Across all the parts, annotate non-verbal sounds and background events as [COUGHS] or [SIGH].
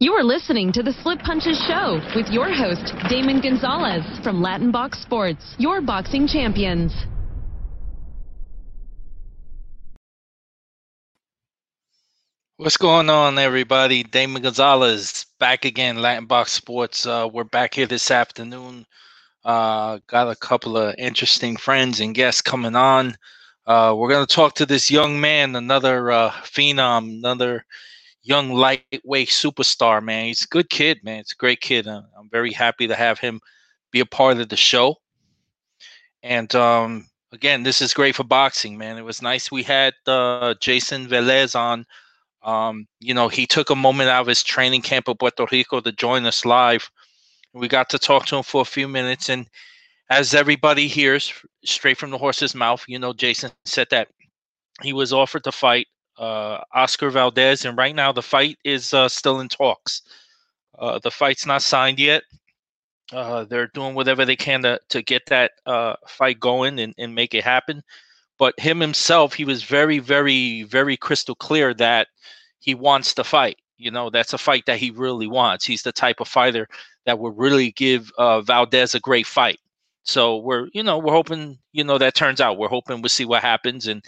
You are listening to the Slip Punches Show with your host, Damon Gonzalez from Latin Box Sports, your boxing champions. What's going on, everybody? Damon Gonzalez back again, Latin Box Sports. Uh, we're back here this afternoon. Uh, got a couple of interesting friends and guests coming on. Uh, we're going to talk to this young man, another uh, phenom, another young lightweight superstar, man. He's a good kid, man. It's a great kid. I'm very happy to have him be a part of the show. And um, again, this is great for boxing, man. It was nice we had uh, Jason Velez on. Um, you know, he took a moment out of his training camp in Puerto Rico to join us live. We got to talk to him for a few minutes. And as everybody hears straight from the horse's mouth, you know, Jason said that he was offered to fight uh, Oscar Valdez, and right now the fight is uh, still in talks. Uh, the fight's not signed yet. Uh, they're doing whatever they can to, to get that uh, fight going and, and make it happen. But him himself, he was very, very, very crystal clear that he wants the fight. You know, that's a fight that he really wants. He's the type of fighter that would really give uh, Valdez a great fight. So we're, you know, we're hoping, you know, that turns out. We're hoping we'll see what happens and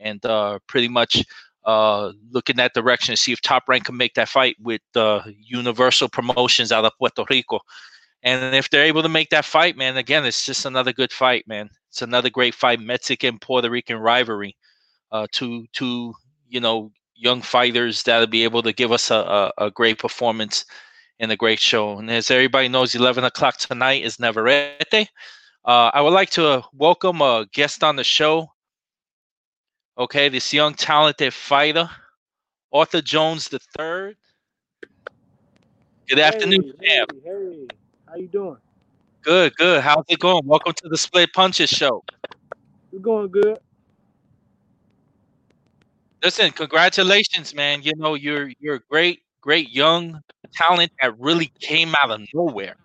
and uh, pretty much uh, looking that direction to see if Top Rank can make that fight with uh, Universal Promotions out of Puerto Rico. And if they're able to make that fight, man, again, it's just another good fight, man. It's another great fight, Mexican Puerto Rican rivalry. Uh, two, two, you know, young fighters that'll be able to give us a, a, a great performance and a great show. And as everybody knows, 11 o'clock tonight is Navarrete. Uh, I would like to welcome a guest on the show, Okay, this young talented fighter, Otha Jones the third. Good afternoon, hey, hey, hey, how you doing? Good, good. How's it going? Welcome to the Slip Punches Show. It's going good. Listen, congratulations, man. You know you're you're a great, great young talent that really came out of nowhere.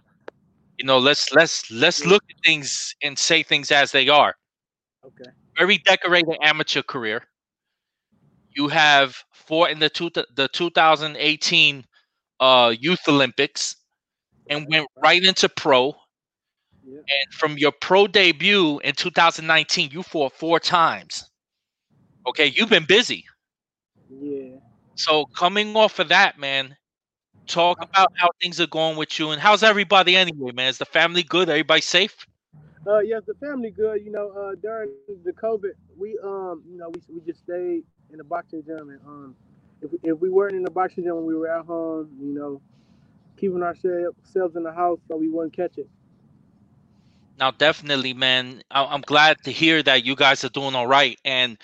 You know, let's let's let's look at things and say things as they are. Okay very decorated amateur career. You have fought in the two, the 2018 uh, Youth Olympics and went right into pro. Yeah. And from your pro debut in 2019, you fought four times. Okay, you've been busy. Yeah. So coming off of that, man, talk about how things are going with you and how's everybody anyway, man? Is the family good? Everybody safe? Uh, yes, the family good. You know, uh, during the COVID, we um, you know, we, we just stayed in the boxing gym, and um, if if we weren't in the boxing gym when we were at home, you know, keeping ourselves in the house so we wouldn't catch it. Now, definitely, man. I'm glad to hear that you guys are doing all right, and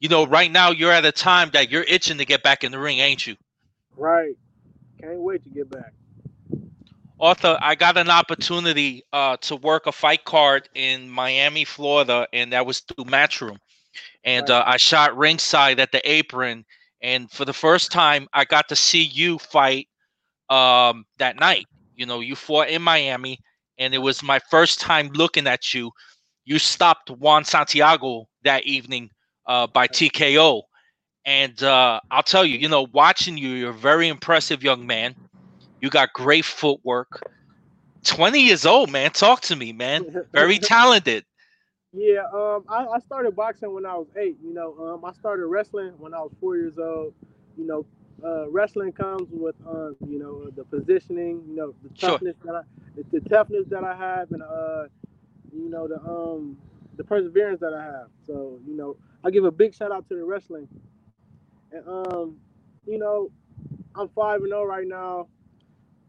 you know, right now you're at a time that you're itching to get back in the ring, ain't you? Right. Can't wait to get back. Otha, I got an opportunity uh, to work a fight card in Miami, Florida, and that was through Matchroom. And uh, I shot ringside at the apron, and for the first time, I got to see you fight um, that night. You know, you fought in Miami, and it was my first time looking at you. You stopped Juan Santiago that evening uh, by TKO. And uh, I'll tell you, you know, watching you, you're a very impressive young man. You got great footwork. 20 years old, man. Talk to me, man. Very [LAUGHS] talented. Yeah, um, I, I, started boxing when I was eight. You know, um, I started wrestling when I was four years old. You know, uh, wrestling comes with, um, you know, the positioning. You know, the toughness sure. that I, the, the, toughness that I have, and uh, you know, the um, the perseverance that I have. So, you know, I give a big shout out to the wrestling. And um, you know, I'm five and zero oh right now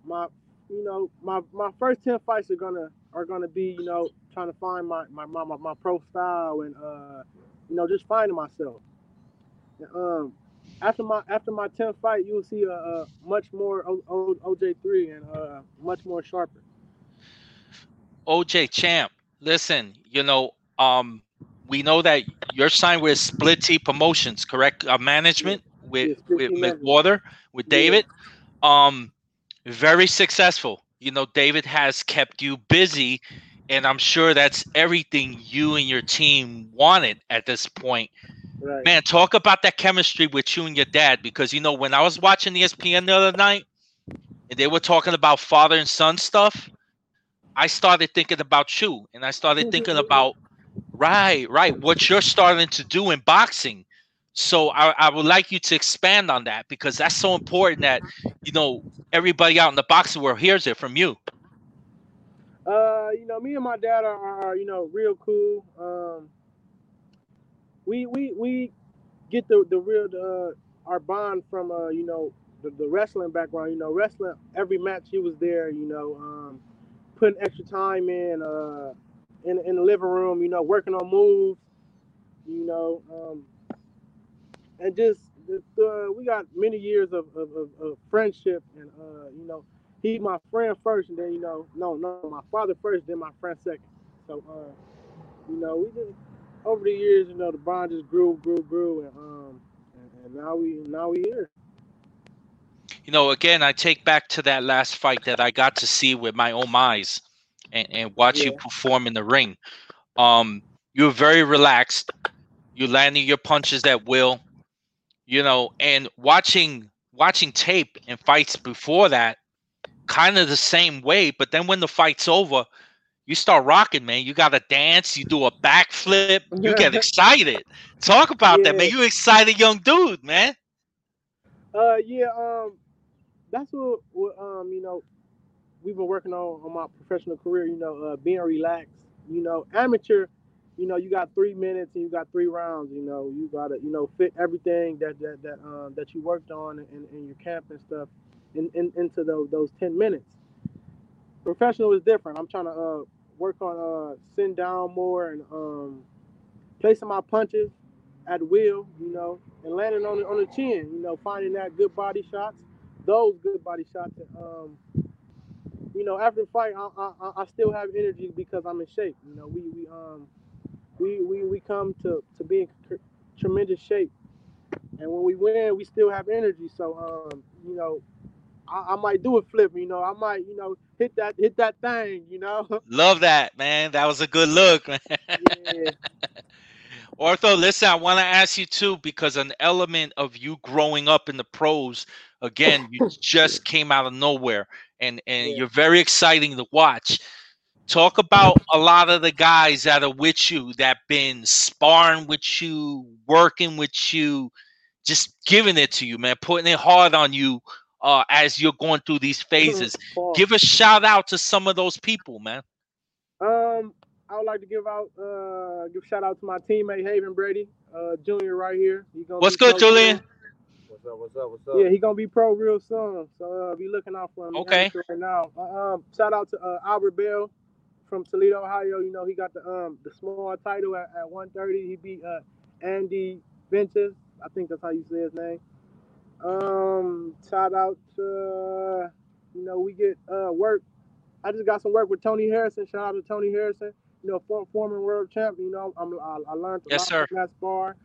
my you know my my first 10 fights are gonna are gonna be you know trying to find my my my, my pro style and uh you know just finding myself. And, um after my after my 10th fight you'll see a, a much more o, o, oj3 and uh much more sharper. Oj champ listen you know um we know that you're signed with split t promotions correct? Uh, management yeah. with yeah, with mcwater with david. Um very successful. You know, David has kept you busy, and I'm sure that's everything you and your team wanted at this point. Right. Man, talk about that chemistry with you and your dad because you know when I was watching ESPN the other night, and they were talking about father and son stuff, I started thinking about you, and I started thinking [LAUGHS] about right, right, what you're starting to do in boxing. So I, I would like you to expand on that because that's so important that you know everybody out in the boxing world hears it from you. Uh, you know, me and my dad are, are you know real cool. Um, we we we get the the real uh, our bond from uh you know the, the wrestling background. You know, wrestling every match he was there. You know, um, putting extra time in uh in in the living room. You know, working on moves. You know, um, and just uh, we got many years of, of, of, of friendship and uh, you know he my friend first, and then you know, no, no, my father first, then my friend second. So, uh, you know, we just over the years, you know, the bond just grew, grew, grew, and um, and, and now we now we here. You know, again, I take back to that last fight that I got to see with my own eyes, and, and watch yeah. you perform in the ring. Um, you were very relaxed. You're landing your punches at will. You know, and watching watching tape and fights before that, kind of the same way. But then when the fight's over, you start rocking, man. You got to dance. You do a backflip. You get [LAUGHS] excited. Talk about yeah. that, man. You excited young dude, man. Uh, yeah. Um, that's what, what um, you know, we've been working on on my professional career. You know, uh, being relaxed. You know, amateur. You know, you got three minutes and you got three rounds. You know, you gotta, you know, fit everything that that that um that you worked on in, in your camp and stuff in, in, into those those 10 minutes. Professional is different. I'm trying to uh, work on uh, sitting down more and um, placing my punches at will, you know, and landing on the, on the chin, you know, finding that good body shots, those good body shots. And, um, you know, after the fight, I, I, I still have energy because I'm in shape. You know, we we um we we, we come to to be in tremendous shape, and when we win, we still have energy. So um, you know, I, I, might do a flip, you know. I might, you know, hit that hit that thing, you know. [LAUGHS] Love that, man. That was a good look, man. [LAUGHS] Yeah. Otha, listen, I want to ask you too, because an element of you growing up in the pros, again, you [LAUGHS] just came out of nowhere and, and yeah. you're very exciting to watch. Talk about a lot of the guys that are with you that been sparring with you, working with you, just giving it to you, man, putting it hard on you uh, as you're going through these [LAUGHS] phases. Give a shout out to some of those people, man. Um, I would like to give out uh give shout out to my teammate Haven Brady, uh Junior right here. What's good, Julian? What's up? What's up? What's up? Yeah, he gonna be pro real soon, so uh, be looking out for him. Okay. Right now, uh, um, shout out to uh, Albert Bell from Toledo, Ohio. You know he got the um the small title at, at 130. He beat uh Andy Ventus. I think that's how you say his name. Um, shout out to you know we get uh work. I just got some work with Tony Harrison. Shout out to Tony Harrison. You know, former, former world champ. You know, I'm, I, I learned a yes, lot sir. from that spar.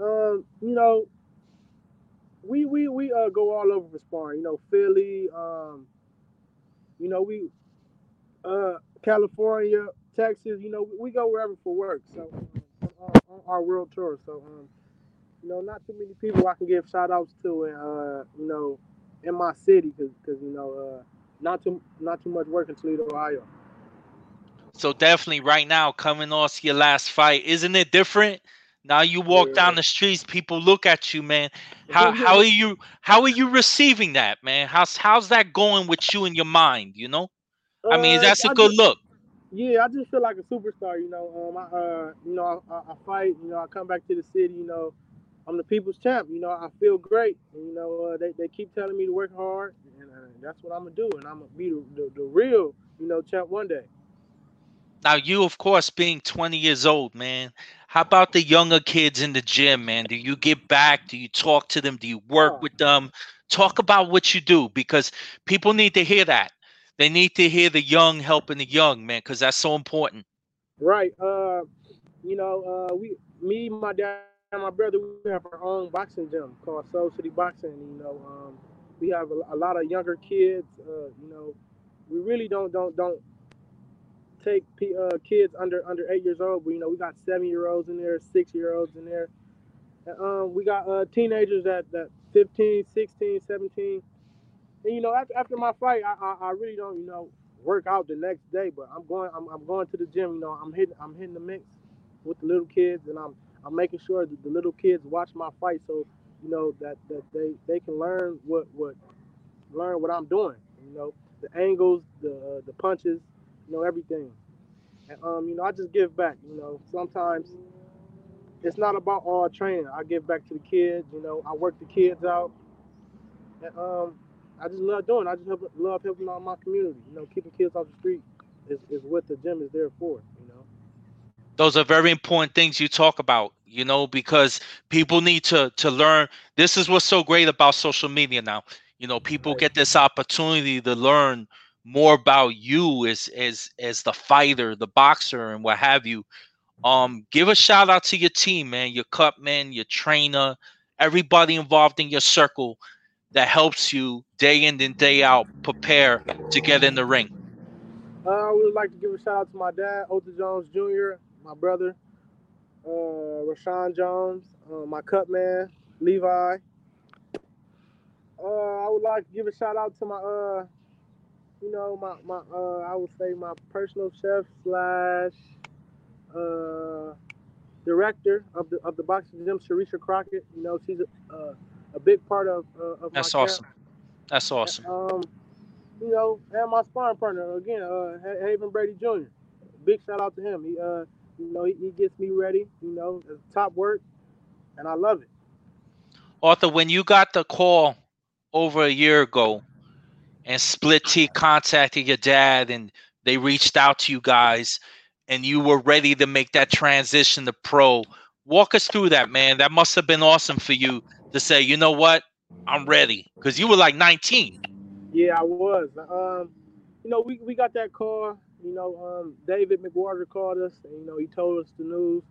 Um, you know, we we we uh go all over for sparring. You know, Philly. Um, you know we uh California, Texas. You know, we go wherever for work. So um, on, our world tour. So um, you know, not too many people I can give shout outs to, and uh, you know, in my city, because you know, uh, not too not too much work in Toledo, Ohio. So definitely, right now, coming off your last fight, isn't it different? Now you walk yeah. down the streets, people look at you, man. How how are you how are you receiving that, man? How's how's that going with you in your mind? You know, I mean, uh, that's a good just, look. Yeah, I just feel like a superstar. You know, um, I uh, you know, I, I, fight. You know, I come back to the city. You know, I'm the people's champ. You know, I feel great. You know, uh, they, they keep telling me to work hard, and uh, that's what I'm gonna do. And I'm gonna be the, the, the, real, you know, champ one day. Now, you, of course, being 20 years old, man. How about the younger kids in the gym, man? Do you get back? Do you talk to them? Do you work oh. with them? Talk about what you do because people need to hear that. They need to hear the young helping the young, man, because that's so important. Right. Uh, you know, uh, we, me, my dad and my brother, we have our own boxing gym called Soul City Boxing. You know, um, we have a, a, lot of younger kids. Uh, you know, we really don't don't don't take uh, kids under under eight years old, but you know, we got seven year olds in there, six year olds in there. And, um, we got uh, teenagers that that 15, 16, 17. And, you know, after, after my fight, I, I, I really don't, you know, work out the next day. But I'm going, I'm, I'm going to the gym. You know, I'm hitting, I'm hitting the mix with the little kids, and I'm, I'm making sure that the little kids watch my fight, so you know that that they they can learn what what learn what I'm doing. You know, the angles, the uh, the punches, you know, everything. And um, you know, I just give back. You know, sometimes it's not about all training. I give back to the kids. You know, I work the kids out, and um, I just love doing. I just help, love helping out my community. You know, keeping kids off the street is, is what the gym is there for. You know, those are very important things you talk about. You know, because people need to to learn. This is what's so great about social media now. You know, people Right. get this opportunity to learn more about you as as as the fighter, the boxer, and what have you. Um, give a shout out to your team, man, your cut man, your trainer, everybody involved in your circle that helps you day in and day out prepare to get in the ring. Uh, I would like to give a shout out to my dad, Otha Jones Jr., my brother, uh, Rashawn Jones, uh, my cut man, Levi. Uh, I would like to give a shout out to my, uh, you know, my, my uh, I would say my personal chef slash uh, director of the of the boxing gym, Sharisha Crockett. You know, she's a, uh, a big part of uh, of That's camp. awesome. That's awesome. Um, you know, and my sparring partner again, uh, Haven Brady Jr. Big shout out to him. He, uh, you know, he, he gets me ready. You know, top work, and I love it. Otha, when you got the call over a year ago and Split T contacted your dad and they reached out to you guys and you were ready to make that transition to pro, walk us through that, man. That must have been awesome for you to say, you know what? I'm ready. Because you were like 19. Yeah, I was. Um, you know, we, we got that call. You know, um, David McWater called us, and you know, he told us the news.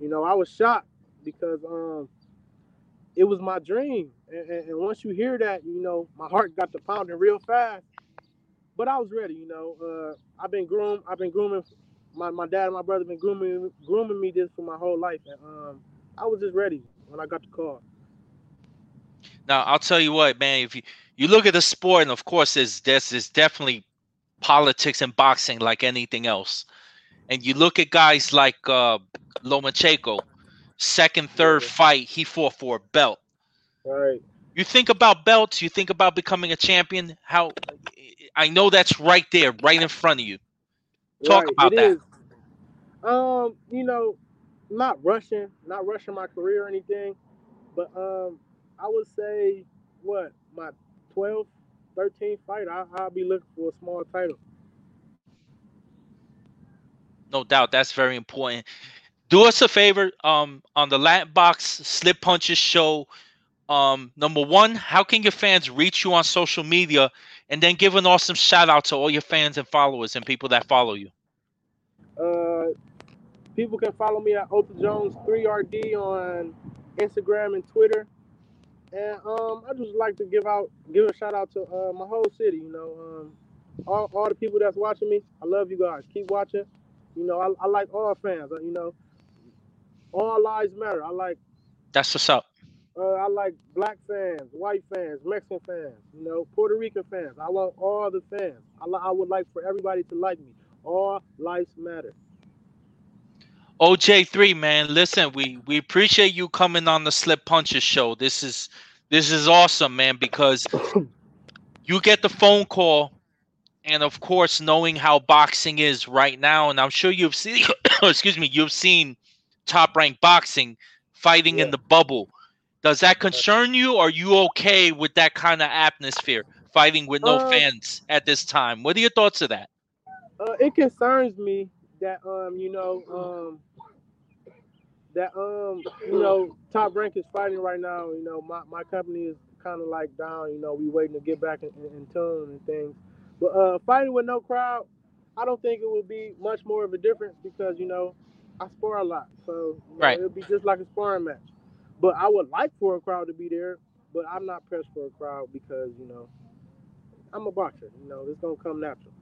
You know, I was shocked because um, it was my dream, and, and, and once you hear that, you know, my heart got to pounding real fast. But I was ready. You know, uh, I've been groomed. I've been grooming. My, my dad and my brother been grooming grooming me this for my whole life, and um, I was just ready when I got the call. Now, I'll tell you what, man, if you, you look at the sport, and of course, there's, there's, there's definitely politics in boxing like anything else. And you look at guys like uh, Lomachenko, second, third fight, he fought for a belt. Right. You think about belts, you think about becoming a champion. How I know that's right there, right in front of you. Talk Right, about that. is. Um, you know, not rushing, not rushing my career or anything, but um, I would say what my 12th, 13th fight, I, I'll be looking for a small title. No doubt, that's very important. Do us a favor, um, on the Latin Box Slip Punches show. Um, number one, how can your fans reach you on social media, and then give an awesome shout out to all your fans and followers and people that follow you. Uh, people can follow me at Otha Jones 3RD on Instagram and Twitter. And um, I just like to give out, give a shout out to uh, my whole city. You know, um, all, all the people that's watching me. I love you guys. Keep watching. You know, I, I like all fans. uh, You know, all lives matter. I like That's what's up. uh, I like black fans, white fans, Mexican fans, you know, Puerto Rican fans. I love all the fans. I, li- I would like for everybody to like me. All lives matter. OJ3, man, listen, we we appreciate you coming on the Slip Punches show. This is this is awesome, man, because [LAUGHS] you get the phone call and of course knowing how boxing is right now and I'm sure you've seen [COUGHS] excuse me, you've seen top ranked boxing fighting in the bubble. Does that concern you? Or are you okay with that kind of atmosphere fighting with no Uh, fans at this time? What are your thoughts of that? Uh, it concerns me that um, you know, um, that um, you know, top rank is fighting right now. You know, my, my company is kind of like down. You know, we waiting to get back in, in, in tune and things. But uh, fighting with no crowd, I don't think it would be much more of a difference because you know, I spar a lot, so you know, it'll be just like a sparring match. But I would like for a crowd to be there, but I'm not pressed for a crowd because you know, I'm a boxer. You know, it's gonna come natural.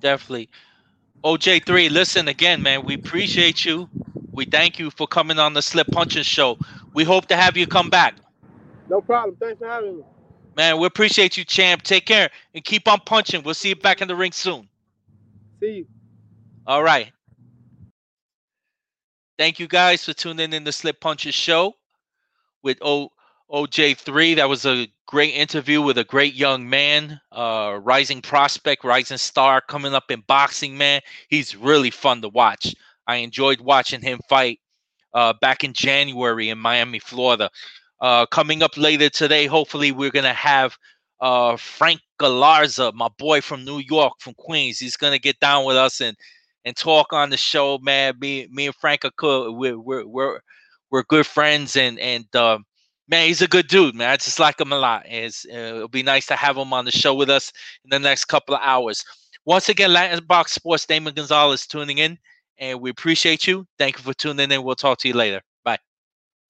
Definitely. OJ3, listen again, man. We appreciate you. We thank you for coming on the Slip Punches show. We hope to have you come back. No problem. Thanks for having me. Man, we appreciate you, champ. Take care and keep on punching. We'll see you back in the ring soon. See you. All right. Thank you guys for tuning in the Slip Punches show with o- OJ3. That was a great interview with a great young man, uh, rising prospect, rising star coming up in boxing, man. He's really fun to watch. I enjoyed watching him fight uh, back in January in Miami, Florida. Uh, coming up later today, hopefully, we're going to have uh, Frank Galarza, my boy from New York, from Queens. He's going to get down with us and and talk on the show, man. Me, me and Frank are cool. We're we're we're, we're good friends, and and uh, man, he's a good dude, man. I just like him a lot. It's, uh, it'll be nice to have him on the show with us in the next couple of hours. Once again, Latin Box Sports, Damon Gonzalez tuning in, and we appreciate you. Thank you for tuning in. And we'll talk to you later.